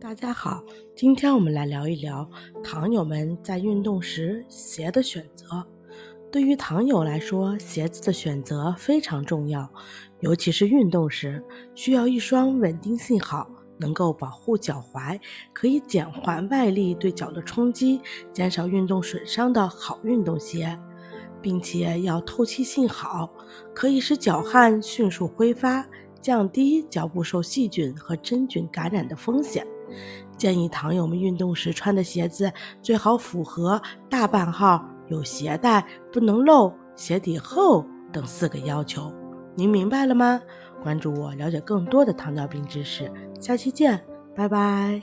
大家好，今天我们来聊一聊糖友们在运动时鞋的选择。对于糖友来说，鞋子的选择非常重要，尤其是运动时，需要一双稳定性好、能够保护脚踝、可以减缓外力对脚的冲击、减少运动损伤的好运动鞋，并且要透气性好，可以使脚汗迅速挥发，降低脚部受细菌和真菌感染的风险。建议糖友们运动时穿的鞋子最好符合大半号、有鞋带、不能漏、鞋底厚等四个要求。您明白了吗？关注我，了解更多的糖尿病知识。下期见，拜拜。